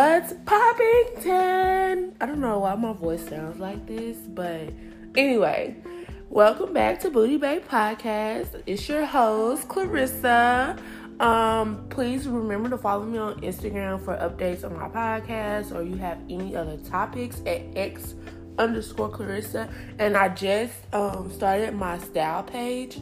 What's Poppington? I don't know why my voice sounds like this, but anyway, welcome back to Booty Bay Podcast. It's your host, Clarissa. Um, please remember to follow me on Instagram for updates on my podcast or you have any other topics at X underscore Clarissa. And I just um started my style page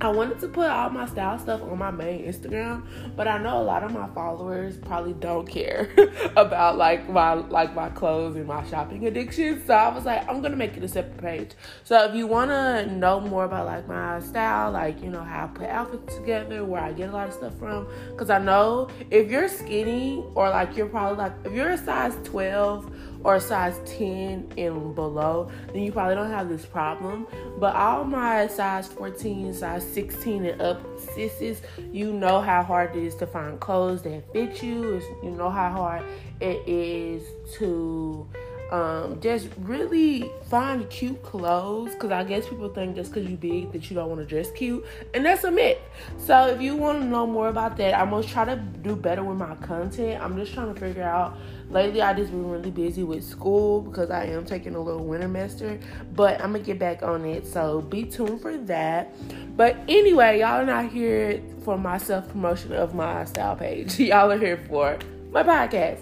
I wanted to put all my style stuff on my main Instagram, but I know a lot of my followers probably don't care about like my like my clothes and my shopping addiction. So I was like, I'm gonna make it a separate page. So if you wanna know more about like my style, like you know how I put outfits together, where I get a lot of stuff from, because I know if you're skinny or like you're probably like if you're a size 12 or size 10 and below, then you probably don't have this problem. But all my size 14, size 16 and up sisters, you know how hard it is to find clothes that fit you. You know how hard it is to um, just really find cute clothes because I guess people think just because you big that you don't want to dress cute, and that's a myth. So if you want to know more about that, I'm gonna try to do better with my content. I'm just trying to figure out. Lately, I just been really busy with school because I am taking a little winter semester, but I'm gonna get back on it. So be tuned for that. But anyway, y'all are not here for my self promotion of my style page. y'all are here for my podcast.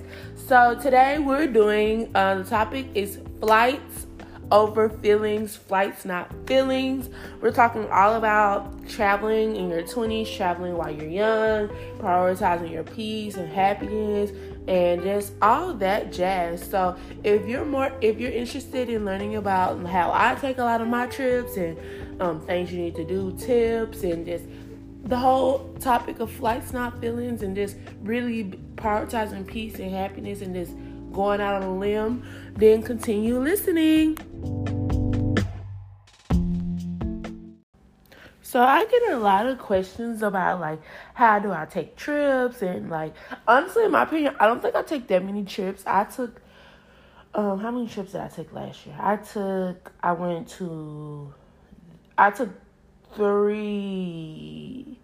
So today we're doing uh, the topic is flights over feelings, flights not feelings. We're talking all about traveling in your 20s, traveling while you're young, prioritizing your peace and happiness, and just all that jazz. So if you're more if you're interested in learning about how I take a lot of my trips and um, things you need to do, tips and just the whole topic of flights not feelings and just really prioritizing peace and happiness and just going out on a limb, then continue listening. So I get a lot of questions about like how do I take trips and like honestly in my opinion I don't think I take that many trips. I took um how many trips did I take last year? I took I went to I took three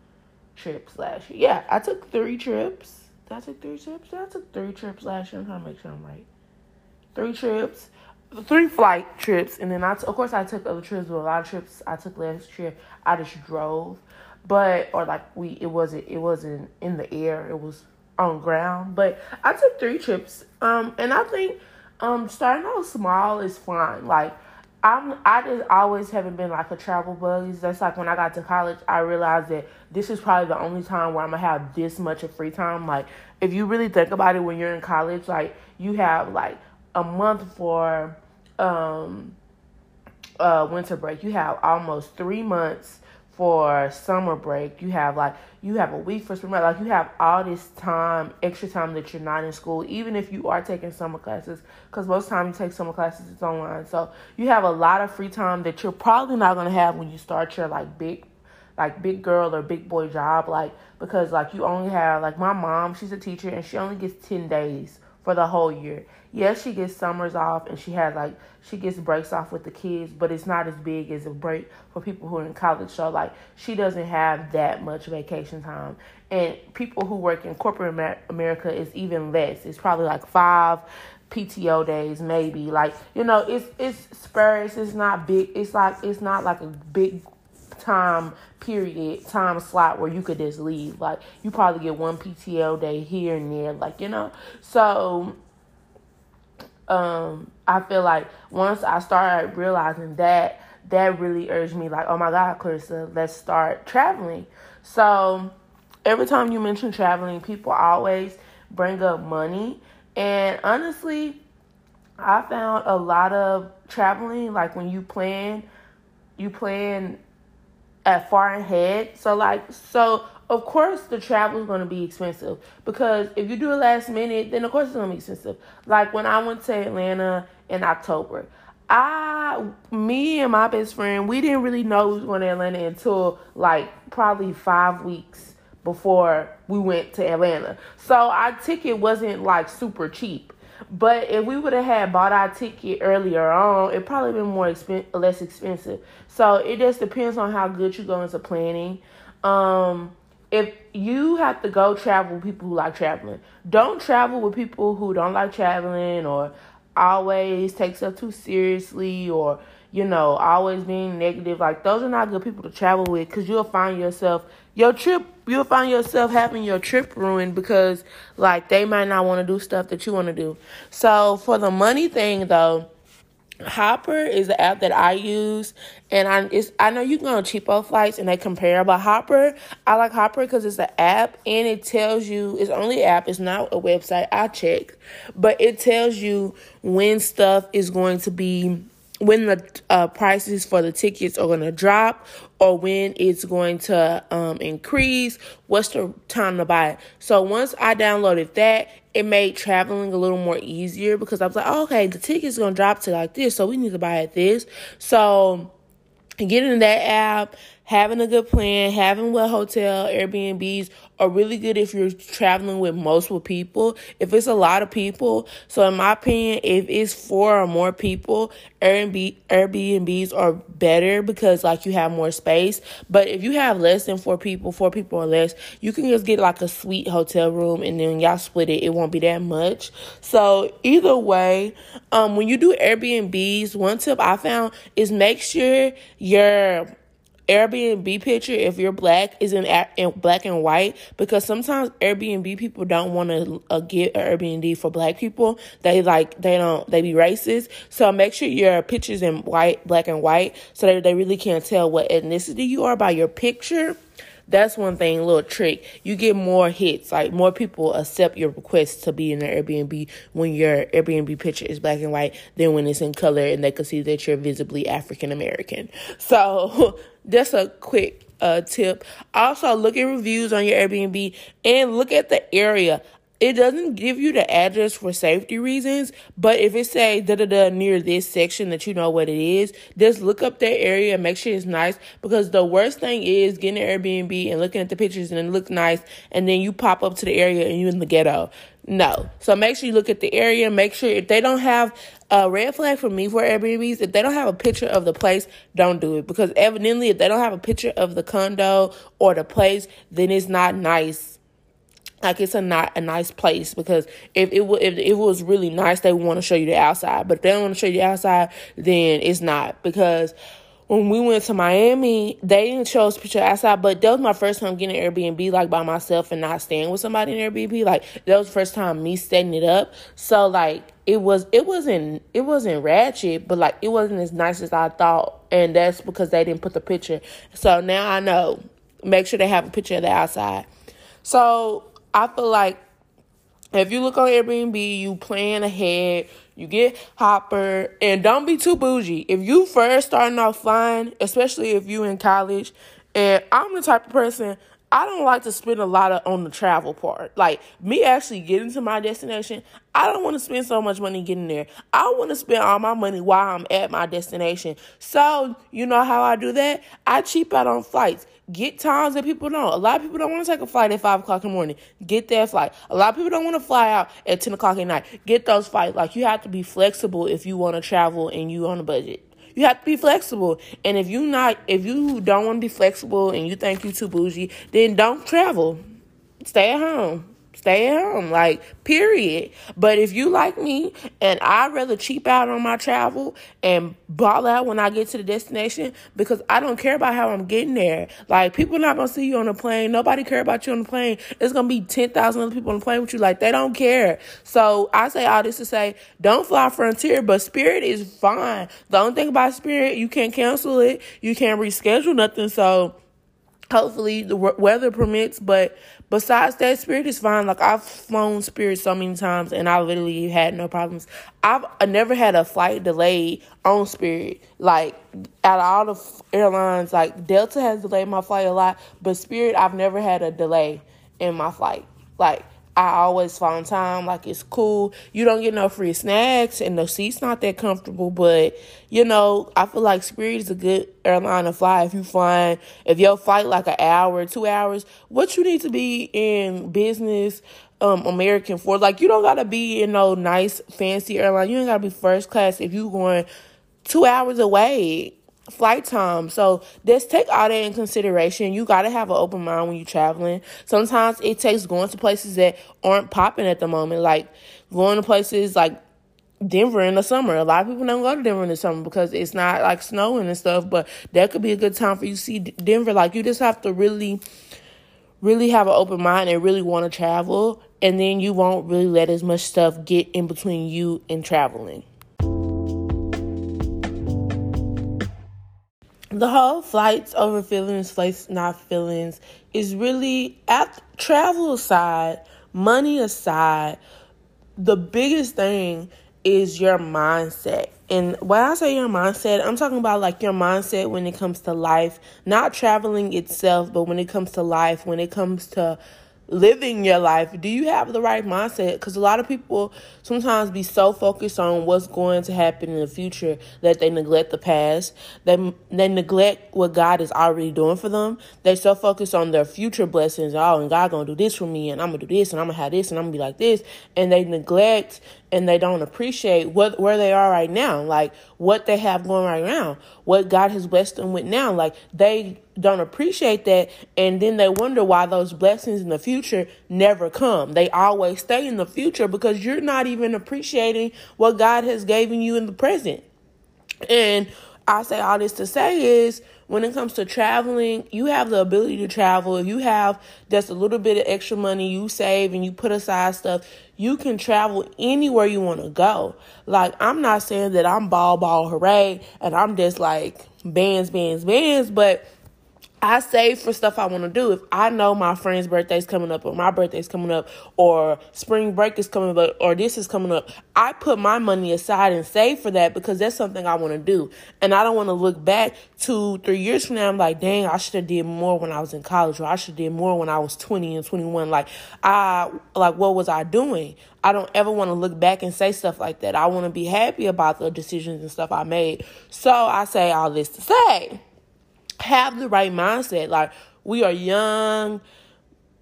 trips last year. Yeah, I took three trips. Did I three trips? I took three trips last year. I'm trying to make sure I'm right. Three trips, three flight trips, and then I, t- of course, I took other trips. But a lot of trips I took last year, I just drove, but or like we, it wasn't, it wasn't in the air. It was on ground. But I took three trips. Um, and I think, um, starting out small is fine. Like I'm I just always haven't been like a travel buddy. That's like when I got to college, I realized that this is probably the only time where I'm gonna have this much of free time. Like if you really think about it, when you're in college, like you have like a month for um uh winter break. You have almost three months for summer break. You have like you have a week for break. Like you have all this time, extra time that you're not in school, even if you are taking summer classes. Because most time you take summer classes, it's online. So you have a lot of free time that you're probably not gonna have when you start your like big, like big girl or big boy job. Like because like you only have like my mom, she's a teacher and she only gets ten days for the whole year. Yes, she gets summers off and she has like she gets breaks off with the kids, but it's not as big as a break for people who are in college. So like she doesn't have that much vacation time. And people who work in corporate America is even less. It's probably like 5 PTO days maybe. Like, you know, it's it's sparse, it's not big. It's like it's not like a big time period time slot where you could just leave. Like you probably get one pto day here and there like you know? So um i feel like once i started realizing that that really urged me like oh my god clarissa let's start traveling. So every time you mention traveling people always bring up money. And honestly i found a lot of traveling like when you plan you plan at far ahead. So like so of course the travel is going to be expensive because if you do it last minute, then of course it's going to be expensive. Like when I went to Atlanta in October, I me and my best friend, we didn't really know we was going to Atlanta until like probably 5 weeks before we went to Atlanta. So our ticket wasn't like super cheap. But if we would have had bought our ticket earlier on, it probably been more expen- less expensive. So it just depends on how good you go into planning. Um, if you have to go travel with people who like traveling, don't travel with people who don't like traveling or always take stuff too seriously or you know always being negative. Like those are not good people to travel with because you'll find yourself your trip. You'll find yourself having your trip ruined because like they might not want to do stuff that you want to do. So for the money thing though Hopper is the app that I use, and I it's I know you can go on cheapo flights and they compare, but Hopper I like Hopper because it's an app and it tells you it's only app, it's not a website. I checked, but it tells you when stuff is going to be when the uh, prices for the tickets are going to drop or when it's going to um, increase, what's the time to buy it. So once I downloaded that, it made traveling a little more easier because I was like, oh, okay, the ticket's going to drop to like this, so we need to buy it this. So getting that app, having a good plan, having a hotel, Airbnbs are really good if you're traveling with multiple people. If it's a lot of people, so in my opinion, if it's four or more people, Airbnb Airbnbs are better because like you have more space. But if you have less than four people, four people or less, you can just get like a suite hotel room and then y'all split it. It won't be that much. So either way, um, when you do Airbnbs, one tip I found is make sure your Airbnb picture, if you're black, is in, in black and white because sometimes Airbnb people don't want to uh, get an Airbnb for black people. They like they don't they be racist. So make sure your picture's in white, black and white, so that they really can't tell what ethnicity you are by your picture. That's one thing, little trick. You get more hits, like more people accept your request to be in the Airbnb when your Airbnb picture is black and white than when it's in color and they can see that you're visibly African American. So Just a quick uh, tip. Also, look at reviews on your Airbnb and look at the area. It doesn't give you the address for safety reasons, but if it say da da da near this section that you know what it is, just look up that area and make sure it's nice. Because the worst thing is getting an Airbnb and looking at the pictures and it looks nice, and then you pop up to the area and you're in the ghetto. No. So make sure you look at the area. Make sure if they don't have a red flag for me for Airbnbs, if they don't have a picture of the place, don't do it. Because evidently, if they don't have a picture of the condo or the place, then it's not nice. Like it's a not a nice place because if it if, it was really nice, they want to show you the outside. But if they don't want to show you the outside, then it's not because when we went to Miami, they didn't show us picture outside, but that was my first time getting an Airbnb like by myself and not staying with somebody in Airbnb. Like that was the first time me setting it up. So like it was it wasn't it wasn't ratchet, but like it wasn't as nice as I thought. And that's because they didn't put the picture. So now I know. Make sure they have a picture of the outside. So I feel like if you look on Airbnb, you plan ahead, you get Hopper, and don't be too bougie. If you first starting off flying, especially if you in college, and I'm the type of person I don't like to spend a lot of on the travel part. Like me actually getting to my destination, I don't want to spend so much money getting there. I want to spend all my money while I'm at my destination. So, you know how I do that? I cheap out on flights. Get times that people don't. A lot of people don't want to take a flight at 5 o'clock in the morning. Get that flight. A lot of people don't want to fly out at 10 o'clock at night. Get those flights. Like, you have to be flexible if you want to travel and you on a budget. You have to be flexible. And if you not if you don't want to be flexible and you think you too bougie, then don't travel. Stay at home stay at home, like, period. But if you like me and I'd rather cheap out on my travel and ball out when I get to the destination because I don't care about how I'm getting there. Like, people not gonna see you on the plane. Nobody care about you on the plane. It's gonna be 10,000 other people on the plane with you. Like, they don't care. So I say all this to say, don't fly Frontier, but Spirit is fine. The only thing about Spirit, you can't cancel it. You can't reschedule nothing. So, hopefully the weather permits but besides that spirit is fine. Like i've flown spirit so many times and i literally had no problems. I've never had a flight delayed on spirit. Like out of all the airlines like delta has delayed my flight a lot but spirit i've never had a delay in my flight. Like I always find time. Like it's cool. You don't get no free snacks and the seat's not that comfortable, but you know, I feel like Spirit is a good airline to fly if you flying if your flight like an hour, two hours, what you need to be in business um American for. Like you don't gotta be in no nice fancy airline. You ain't gotta be first class if you going two hours away flight time. So just take all that in consideration. You got to have an open mind when you're traveling. Sometimes it takes going to places that aren't popping at the moment, like going to places like Denver in the summer. A lot of people don't go to Denver in the summer because it's not like snowing and stuff, but that could be a good time for you to see Denver. Like you just have to really, really have an open mind and really want to travel, and then you won't really let as much stuff get in between you and traveling. The whole flights over feelings, flights not feelings is really at travel aside, money aside, the biggest thing is your mindset. And when I say your mindset, I'm talking about like your mindset when it comes to life, not traveling itself, but when it comes to life, when it comes to living your life do you have the right mindset? Because a lot of people sometimes be so focused on what's going to happen in the future that they neglect the past. They, they neglect what god is already doing for them. They so focused on their future blessings. Oh and god gonna do this for me and i'm gonna do this and i'm gonna have this and i'm gonna be like this. And they neglect and they don't appreciate what where they are right now, like what they have going right now, what God has blessed them with now. Like they don't appreciate that, and then they wonder why those blessings in the future never come. They always stay in the future because you're not even appreciating what God has given you in the present. And I say all this to say is when it comes to traveling, you have the ability to travel. If you have just a little bit of extra money you save and you put aside stuff, you can travel anywhere you want to go. Like, I'm not saying that I'm ball, ball, hooray, and I'm just like bands, bands, bands, but I save for stuff I want to do. If I know my friend's birthday's coming up, or my birthday's coming up, or spring break is coming up, or this is coming up, I put my money aside and save for that because that's something I want to do. And I don't want to look back two, three years from now. I'm like, dang, I should have did more when I was in college, or I should have did more when I was 20 and 21. Like, I like, what was I doing? I don't ever want to look back and say stuff like that. I want to be happy about the decisions and stuff I made. So I say all this to say have the right mindset. Like we are young,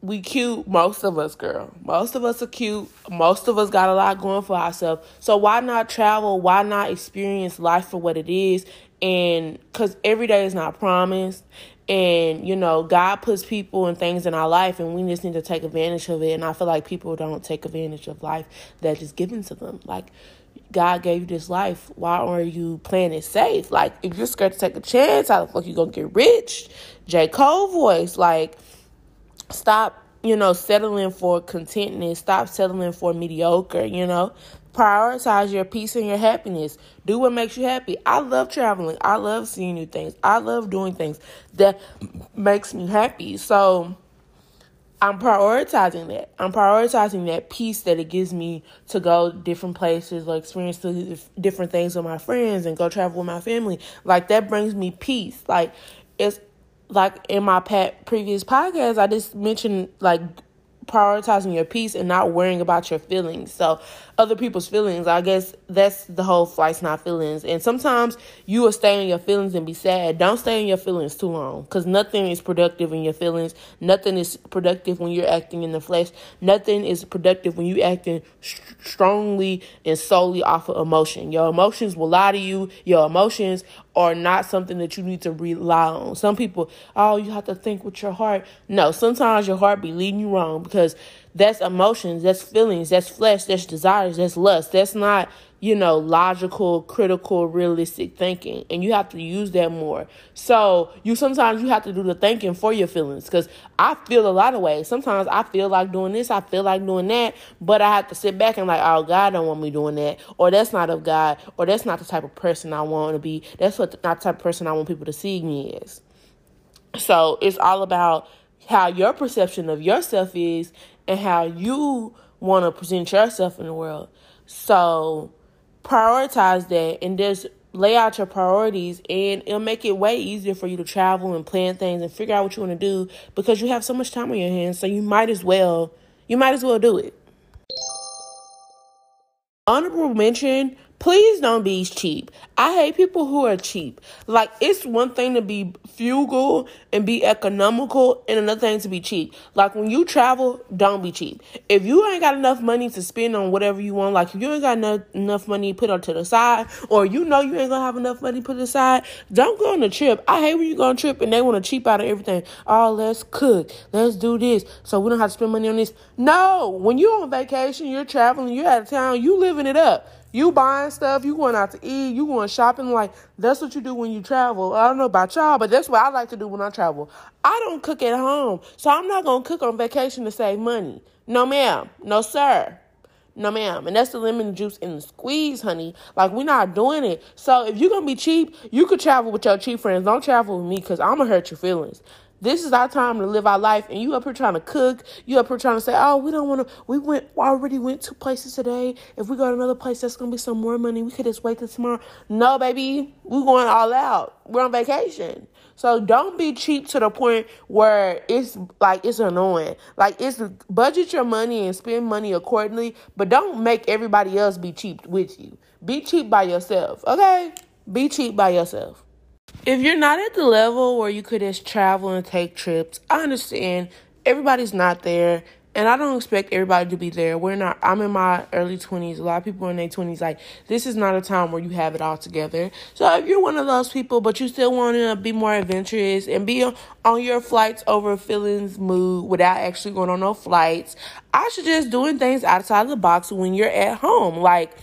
we cute, most of us, girl. Most of us are cute. Most of us got a lot going for ourselves. So why not travel? Why not experience life for what it is? And because every day is not promised. And, you know, God puts people and things in our life, and we just need to take advantage of it. And I feel like people don't take advantage of life that is given to them. Like, God gave you this life. Why aren't you playing it safe? Like, if you're scared to take a chance, how the fuck you gonna get rich? J. Cole voice. Like, stop, you know, settling for contentness. Stop settling for mediocre, you know? Prioritize your peace and your happiness. Do what makes you happy. I love traveling. I love seeing new things. I love doing things that makes me happy. So, I'm prioritizing that. I'm prioritizing that peace that it gives me to go different places, like experience different things with my friends and go travel with my family. Like that brings me peace. Like it's like in my past previous podcast, I just mentioned like prioritizing your peace and not worrying about your feelings. So, other people's feelings, I guess that's the whole flight's not feelings. And sometimes you will stay in your feelings and be sad. Don't stay in your feelings too long because nothing is productive in your feelings. Nothing is productive when you're acting in the flesh. Nothing is productive when you acting strongly and solely off of emotion. Your emotions will lie to you. Your emotions are not something that you need to rely on. Some people, oh, you have to think with your heart. No, sometimes your heart be leading you wrong because that's emotions, that's feelings, that's flesh, that's desires, that's lust. That's not, you know, logical, critical, realistic thinking. And you have to use that more. So you sometimes you have to do the thinking for your feelings. Cause I feel a lot of ways. Sometimes I feel like doing this, I feel like doing that, but I have to sit back and like, oh God don't want me doing that. Or that's not of God, or that's not the type of person I want to be. That's what not the type of person I want people to see me as. So it's all about how your perception of yourself is and how you want to present yourself in the world. So prioritize that and just lay out your priorities and it'll make it way easier for you to travel and plan things and figure out what you want to do because you have so much time on your hands so you might as well you might as well do it. Honorable mention please don't be cheap. I hate people who are cheap. Like it's one thing to be frugal and be economical and another thing to be cheap. Like when you travel, don't be cheap. If you ain't got enough money to spend on whatever you want, like if you ain't got enough, enough money put on to the side, or you know you ain't gonna have enough money put aside, don't go on a trip. I hate when you go on a trip and they want to cheap out of everything. Oh, let's cook. Let's do this. So we don't have to spend money on this. No, when you're on vacation, you're traveling, you're out of town, you living it up. You buying stuff, you going out to eat, you going shopping. Like that's what you do when you travel. I don't know about y'all, but that's what I like to do when I travel. I don't cook at home, so I'm not gonna cook on vacation to save money. No, ma'am. No, sir. No, ma'am. And that's the lemon juice in the squeeze, honey. Like, we're not doing it. So, if you're going to be cheap, you could travel with your cheap friends. Don't travel with me because I'm going to hurt your feelings. This is our time to live our life, and you up here trying to cook. You up here trying to say, "Oh, we don't want to. We went already went two places today. If we go to another place, that's gonna be some more money. We could just wait till tomorrow." No, baby, we're going all out. We're on vacation, so don't be cheap to the point where it's like it's annoying. Like it's budget your money and spend money accordingly, but don't make everybody else be cheap with you. Be cheap by yourself, okay? Be cheap by yourself. If you're not at the level where you could just travel and take trips, I understand everybody's not there. And I don't expect everybody to be there. We're not. I'm in my early 20s. A lot of people in their 20s, like, this is not a time where you have it all together. So if you're one of those people, but you still want to be more adventurous and be on your flights over feelings mood without actually going on no flights, I suggest doing things outside of the box when you're at home. Like,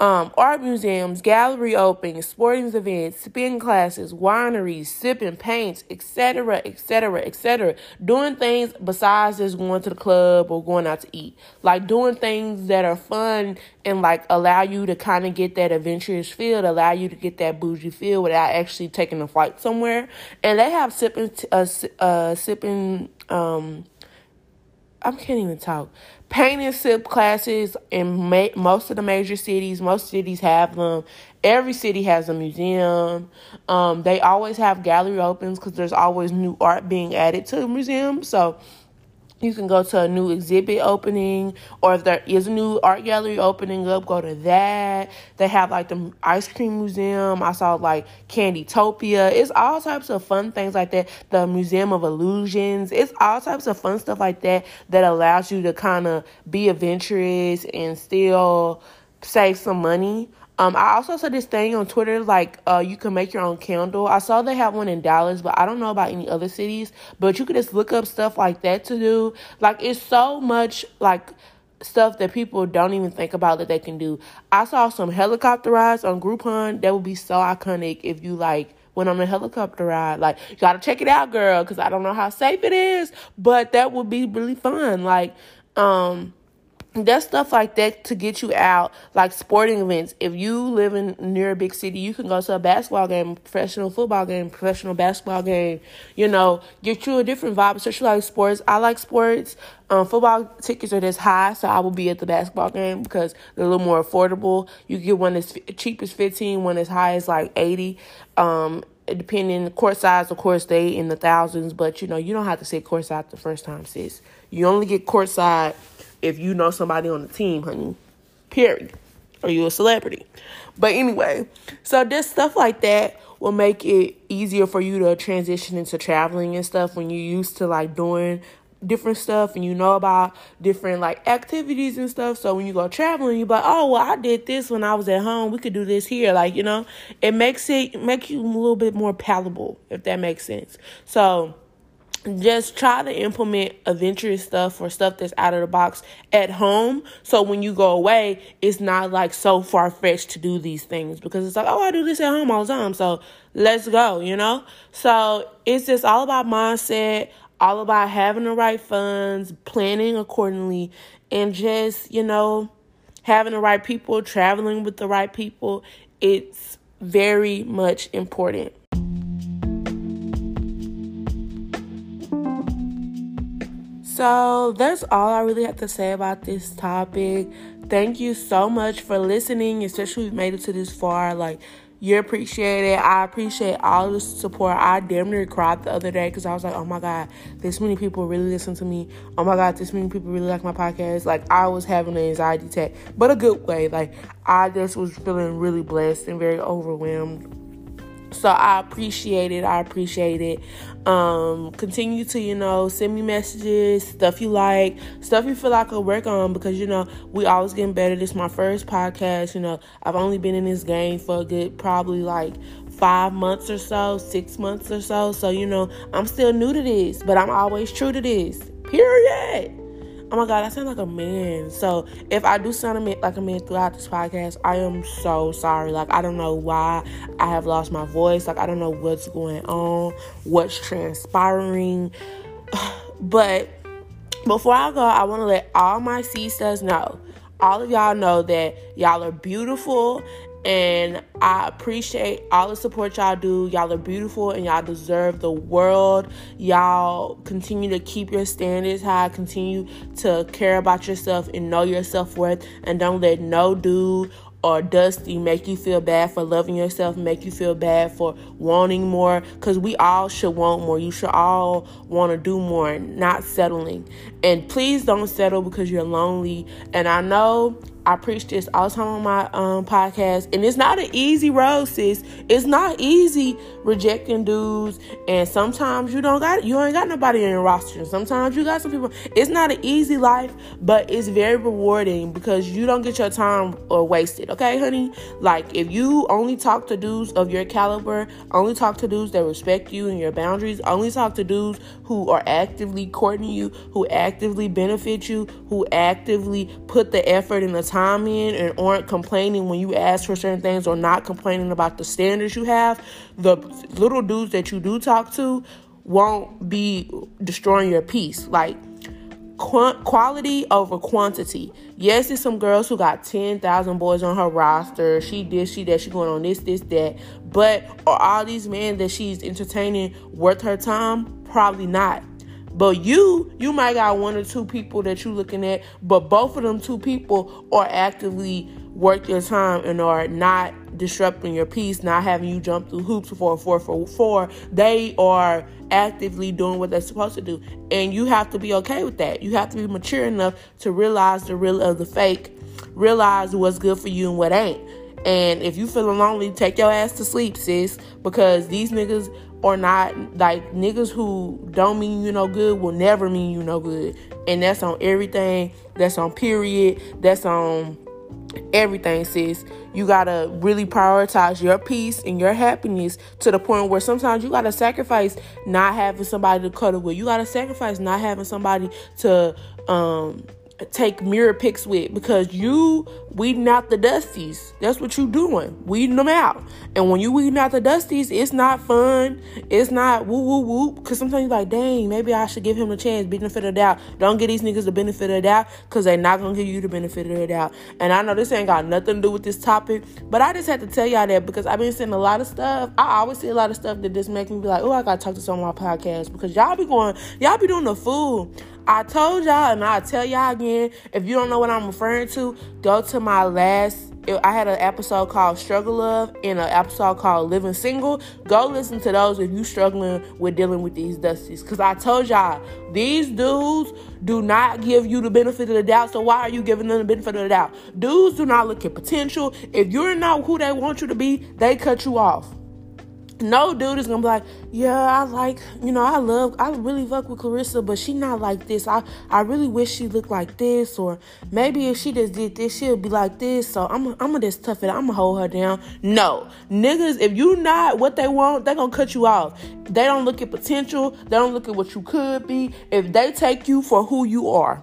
um, art museums, gallery openings, sporting events, spin classes, wineries, sipping paints, etc., etc., etc. Doing things besides just going to the club or going out to eat. Like doing things that are fun and like allow you to kind of get that adventurous feel, allow you to get that bougie feel without actually taking a flight somewhere. And they have sipping, uh, uh sipping, um, I can't even talk. Paint and sip classes in ma- most of the major cities. Most cities have them. Every city has a museum. Um, they always have gallery opens because there's always new art being added to the museum. So you can go to a new exhibit opening, or if there is a new art gallery opening up, go to that. They have like the ice cream museum. I saw like Candytopia. It's all types of fun things like that. The Museum of Illusions. It's all types of fun stuff like that that allows you to kind of be adventurous and still save some money. Um, I also saw this thing on Twitter like uh, you can make your own candle. I saw they have one in Dallas, but I don't know about any other cities. But you could just look up stuff like that to do. Like it's so much like stuff that people don't even think about that they can do. I saw some helicopter rides on Groupon that would be so iconic if you like went on a helicopter ride. Like you gotta check it out, girl, because I don't know how safe it is, but that would be really fun. Like um that's stuff like that to get you out, like sporting events. If you live in near a big city, you can go to a basketball game, professional football game, professional basketball game. You know, get you a different vibe. Especially like sports. I like sports. Um, football tickets are this high, so I will be at the basketball game because they're a little more affordable. You get one that's cheap as fifteen, one as high as like eighty. Um, depending court size, of course, they in the thousands, but you know you don't have to sit court side the first time, sis. You only get court side if you know somebody on the team, honey. Period. Or you a celebrity. But anyway, so this stuff like that will make it easier for you to transition into traveling and stuff when you're used to like doing different stuff and you know about different like activities and stuff. So when you go traveling, you're like, oh well, I did this when I was at home. We could do this here. Like you know, it makes it make you a little bit more palatable if that makes sense. So just try to implement adventurous stuff or stuff that's out of the box at home. So when you go away, it's not like so far fetched to do these things because it's like, oh, I do this at home all the time. So let's go, you know? So it's just all about mindset, all about having the right funds, planning accordingly, and just, you know, having the right people, traveling with the right people. It's very much important. So that's all I really have to say about this topic. Thank you so much for listening, especially if you made it to this far. Like, You're appreciated. I appreciate all the support. I damn near cried the other day because I was like, oh my God, this many people really listen to me. Oh my God, this many people really like my podcast. Like, I was having an anxiety attack, but a good way. Like, I just was feeling really blessed and very overwhelmed so I appreciate it. I appreciate it. Um, continue to, you know, send me messages, stuff you like, stuff you feel like I could work on because, you know, we always getting better. This is my first podcast. You know, I've only been in this game for a good probably like five months or so, six months or so. So, you know, I'm still new to this, but I'm always true to this. Period. Oh my God, I sound like a man. So if I do sound a man, like a man throughout this podcast, I am so sorry. Like, I don't know why I have lost my voice. Like, I don't know what's going on, what's transpiring. But before I go, I want to let all my sisters know all of y'all know that y'all are beautiful and I appreciate all the support y'all do. Y'all are beautiful and y'all deserve the world. Y'all continue to keep your standards high, continue to care about yourself and know your self worth, and don't let no dude or dusty make you feel bad for loving yourself, make you feel bad for wanting more. Because we all should want more. You should all want to do more, not settling. And please don't settle because you're lonely. And I know I preach this all the time on my um, podcast, and it's not an easy road, sis. It's not easy rejecting dudes, and sometimes you don't got you ain't got nobody in your roster. Sometimes you got some people. It's not an easy life, but it's very rewarding because you don't get your time or wasted. Okay, honey. Like if you only talk to dudes of your caliber, only talk to dudes that respect you and your boundaries, only talk to dudes who are actively courting you, who actively benefit you, who actively put the effort and the in and aren't complaining when you ask for certain things or not complaining about the standards you have, the little dudes that you do talk to won't be destroying your peace. Like, quality over quantity. Yes, there's some girls who got 10,000 boys on her roster. She did, she that, she going on this, this, that. But are all these men that she's entertaining worth her time? Probably not. But you, you might got one or two people that you looking at, but both of them two people are actively worth your time and are not disrupting your peace, not having you jump through hoops for a four for four. They are actively doing what they're supposed to do. And you have to be okay with that. You have to be mature enough to realize the real of the fake, realize what's good for you and what ain't. And if you feeling lonely, take your ass to sleep, sis, because these niggas or not like niggas who don't mean you no good will never mean you no good. And that's on everything. That's on period. That's on everything sis. You gotta really prioritize your peace and your happiness to the point where sometimes you gotta sacrifice not having somebody to cuddle with. You gotta sacrifice not having somebody to um take mirror pics with because you weeding out the dusties. That's what you doing, weeding them out. And when you weeding out the dusties, it's not fun. It's not woo woo woo. Because sometimes you're like, dang, maybe I should give him a chance, benefit of the doubt. Don't give these niggas the benefit of the doubt because they're not gonna give you the benefit of the doubt. And I know this ain't got nothing to do with this topic, but I just had to tell y'all that because I've been seeing a lot of stuff. I always see a lot of stuff that just make me be like, oh, I gotta talk to someone on my podcast because y'all be going, y'all be doing the fool. I told y'all, and I'll tell y'all again. If you don't know what I'm referring to, go to my last. I had an episode called Struggle Love and an episode called Living Single. Go listen to those if you struggling with dealing with these dusties. Because I told y'all, these dudes do not give you the benefit of the doubt. So why are you giving them the benefit of the doubt? Dudes do not look at potential. If you're not who they want you to be, they cut you off no dude is gonna be like, yeah, I like, you know, I love, I really fuck with Clarissa, but she not like this. I, I really wish she looked like this, or maybe if she just did this, she'll be like this. So I'm, I'm gonna just tough it. I'm gonna hold her down. No, niggas, if you not what they want, they gonna cut you off. They don't look at potential. They don't look at what you could be. If they take you for who you are.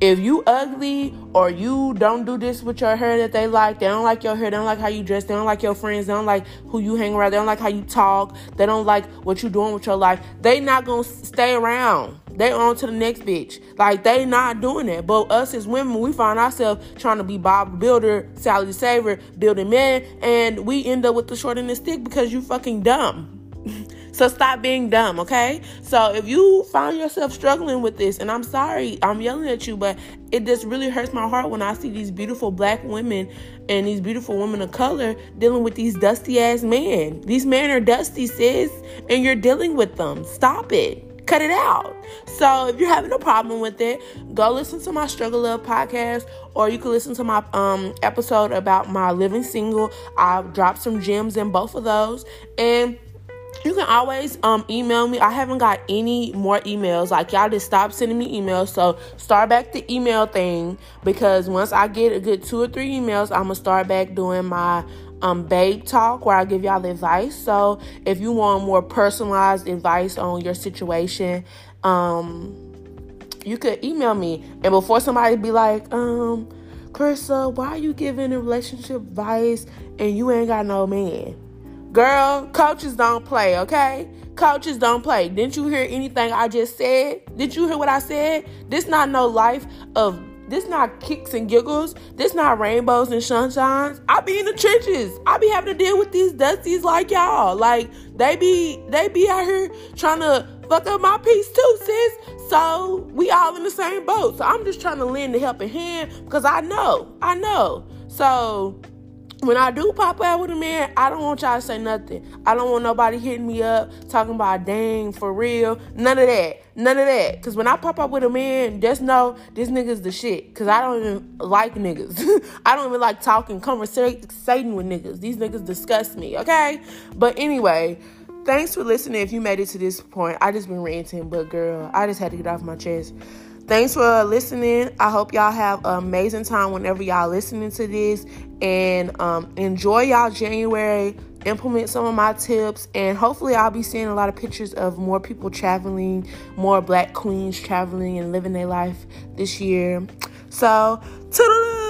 If you ugly or you don't do this with your hair that they like, they don't like your hair, they don't like how you dress, they don't like your friends, they don't like who you hang around, they don't like how you talk, they don't like what you're doing with your life, they not gonna stay around. They on to the next bitch. Like they not doing that. But us as women, we find ourselves trying to be Bob Builder, Sally Saver, building men, and we end up with the short end of the stick because you fucking dumb. So stop being dumb, okay? So if you find yourself struggling with this, and I'm sorry, I'm yelling at you, but it just really hurts my heart when I see these beautiful black women and these beautiful women of color dealing with these dusty ass men. These men are dusty, sis, and you're dealing with them. Stop it cut it out. So if you're having a problem with it, go listen to my Struggle Love podcast, or you can listen to my um, episode about my living single. I've dropped some gems in both of those, and you can always um, email me. I haven't got any more emails. Like y'all just stop sending me emails. So start back the email thing because once I get a good two or three emails, I'm gonna start back doing my um, babe talk where I give y'all advice. So if you want more personalized advice on your situation, um, you could email me. And before somebody be like, um, Clarissa, why are you giving a relationship advice and you ain't got no man? Girl, coaches don't play, okay? Coaches don't play. Didn't you hear anything I just said? Did you hear what I said? This not no life of this not kicks and giggles. This not rainbows and sunshines. I be in the trenches. I be having to deal with these dusties like y'all. Like they be they be out here trying to fuck up my peace too, sis. So we all in the same boat. So I'm just trying to lend a helping hand because I know, I know. So when I do pop out with a man, I don't want y'all to say nothing. I don't want nobody hitting me up talking about dang for real. None of that. None of that. Cause when I pop up with a man, just know this nigga's the shit. Cause I don't even like niggas. I don't even like talking, conversating with niggas. These niggas disgust me, okay? But anyway, thanks for listening. If you made it to this point, I just been ranting, but girl, I just had to get off my chest. Thanks for listening. I hope y'all have an amazing time whenever y'all listening to this and um, enjoy y'all January. Implement some of my tips, and hopefully, I'll be seeing a lot of pictures of more people traveling, more black queens traveling and living their life this year. So, toodaloo!